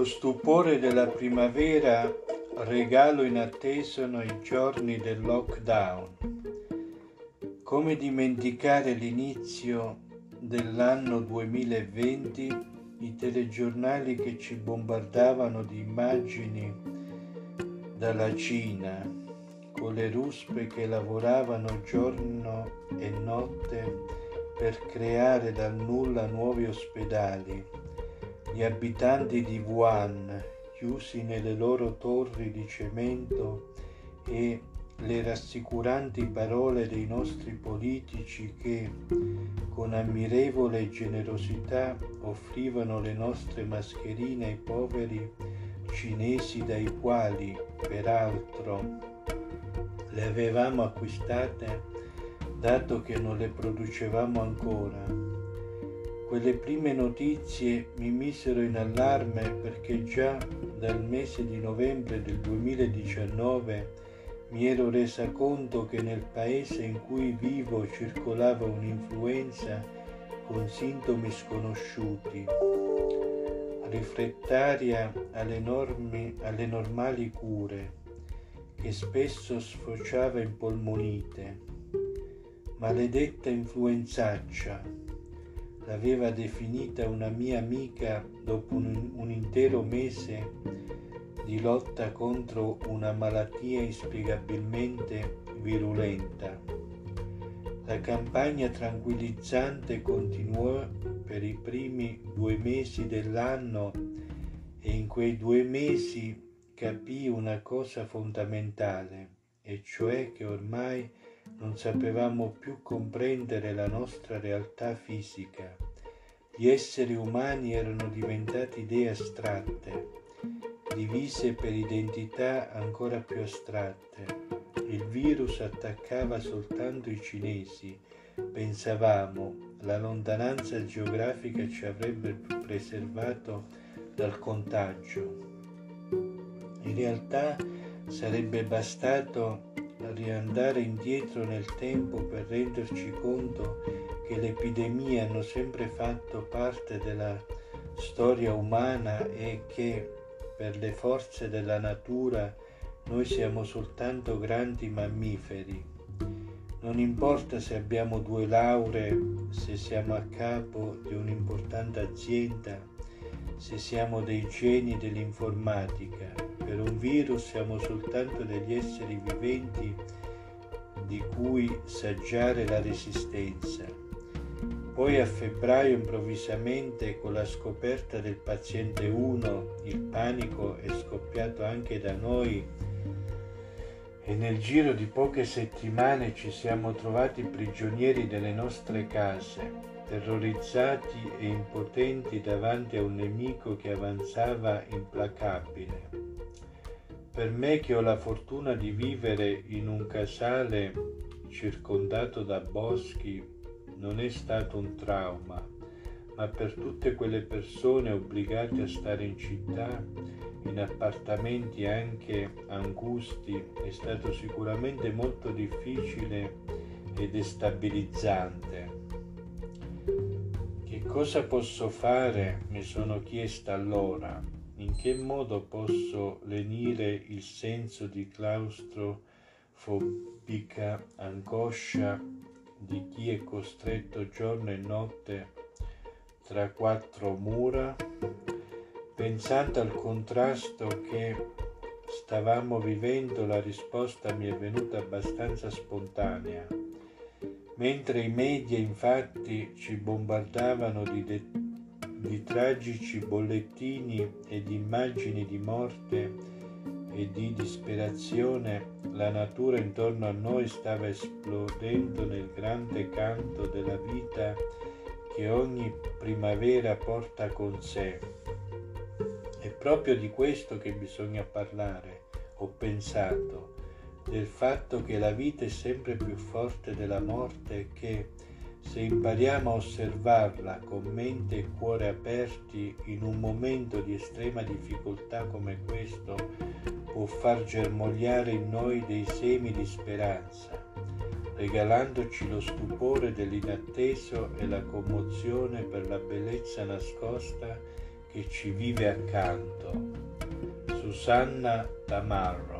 Lo stupore della primavera, regalo inatteso nei giorni del lockdown. Come dimenticare l'inizio dell'anno 2020, i telegiornali che ci bombardavano di immagini dalla Cina, con le ruspe che lavoravano giorno e notte per creare dal nulla nuovi ospedali, gli abitanti di Wuhan chiusi nelle loro torri di cemento e le rassicuranti parole dei nostri politici che, con ammirevole generosità, offrivano le nostre mascherine ai poveri cinesi dai quali, peraltro, le avevamo acquistate dato che non le producevamo ancora. Quelle prime notizie mi misero in allarme perché già dal mese di novembre del 2019 mi ero resa conto che nel paese in cui vivo circolava un'influenza con sintomi sconosciuti, riflettaria alle, norme, alle normali cure, che spesso sfociava in polmonite. Maledetta influenzaccia, l'aveva definita una mia amica dopo un, un intero mese di lotta contro una malattia inspiegabilmente virulenta. La campagna tranquillizzante continuò per i primi due mesi dell'anno e in quei due mesi capì una cosa fondamentale, e cioè che ormai non sapevamo più comprendere la nostra realtà fisica. Gli esseri umani erano diventati idee astratte divise per identità ancora più astratte. Il virus attaccava soltanto i cinesi. Pensavamo, la lontananza geografica ci avrebbe preservato dal contagio. In realtà sarebbe bastato riandare indietro nel tempo per renderci conto che le epidemie hanno sempre fatto parte della storia umana e che per le forze della natura noi siamo soltanto grandi mammiferi. Non importa se abbiamo due lauree, se siamo a capo di un'importante azienda, se siamo dei geni dell'informatica. Per un virus siamo soltanto degli esseri viventi di cui saggiare la resistenza. Poi a febbraio improvvisamente con la scoperta del paziente 1 il panico è scoppiato anche da noi e nel giro di poche settimane ci siamo trovati prigionieri delle nostre case, terrorizzati e impotenti davanti a un nemico che avanzava implacabile. Per me che ho la fortuna di vivere in un casale circondato da boschi non è stato un trauma, ma per tutte quelle persone obbligate a stare in città, in appartamenti anche angusti, è stato sicuramente molto difficile e destabilizzante. Che cosa posso fare? mi sono chiesta allora. In che modo posso lenire il senso di claustrofobica angoscia di chi è costretto giorno e notte tra quattro mura, pensando al contrasto che stavamo vivendo, la risposta mi è venuta abbastanza spontanea. Mentre i media infatti ci bombardavano di, de- di tragici bollettini e di immagini di morte e di disperazione, la natura intorno a noi stava esplodendo nel grande canto della vita che ogni primavera porta con sé. Proprio di questo che bisogna parlare, ho pensato, del fatto che la vita è sempre più forte della morte e che se impariamo a osservarla con mente e cuore aperti in un momento di estrema difficoltà come questo, può far germogliare in noi dei semi di speranza, regalandoci lo stupore dell'inatteso e la commozione per la bellezza nascosta che ci vive accanto, Susanna Tamarro.